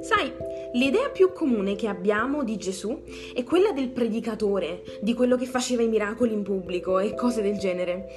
Sai, l'idea più comune che abbiamo di Gesù è quella del predicatore, di quello che faceva i miracoli in pubblico e cose del genere.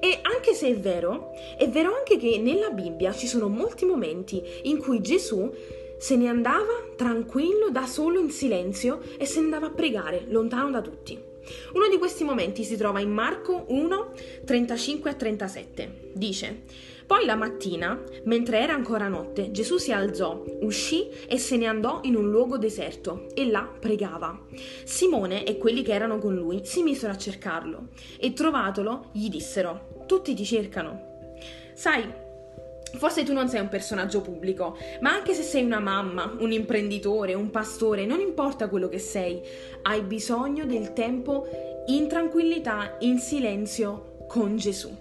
E anche se è vero, è vero anche che nella Bibbia ci sono molti momenti in cui Gesù se ne andava tranquillo, da solo, in silenzio e se ne andava a pregare, lontano da tutti. Uno di questi momenti si trova in Marco 1, 35 a 37. Dice: Poi la mattina, mentre era ancora notte, Gesù si alzò, uscì e se ne andò in un luogo deserto e là pregava. Simone e quelli che erano con lui si misero a cercarlo e trovatolo gli dissero: Tutti ti cercano. Sai, Forse tu non sei un personaggio pubblico, ma anche se sei una mamma, un imprenditore, un pastore, non importa quello che sei, hai bisogno del tempo in tranquillità, in silenzio con Gesù.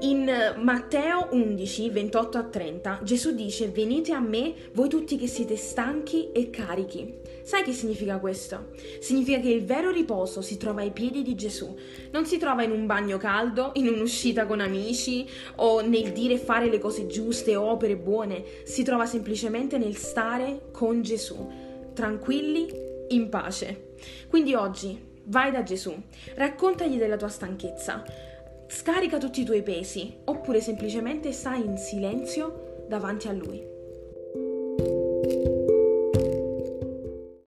In Matteo 11, 28 a 30, Gesù dice: Venite a me, voi tutti che siete stanchi e carichi. Sai che significa questo? Significa che il vero riposo si trova ai piedi di Gesù. Non si trova in un bagno caldo, in un'uscita con amici o nel dire e fare le cose giuste opere buone. Si trova semplicemente nel stare con Gesù, tranquilli, in pace. Quindi oggi vai da Gesù, raccontagli della tua stanchezza Scarica tutti i tuoi pesi oppure semplicemente stai in silenzio davanti a lui.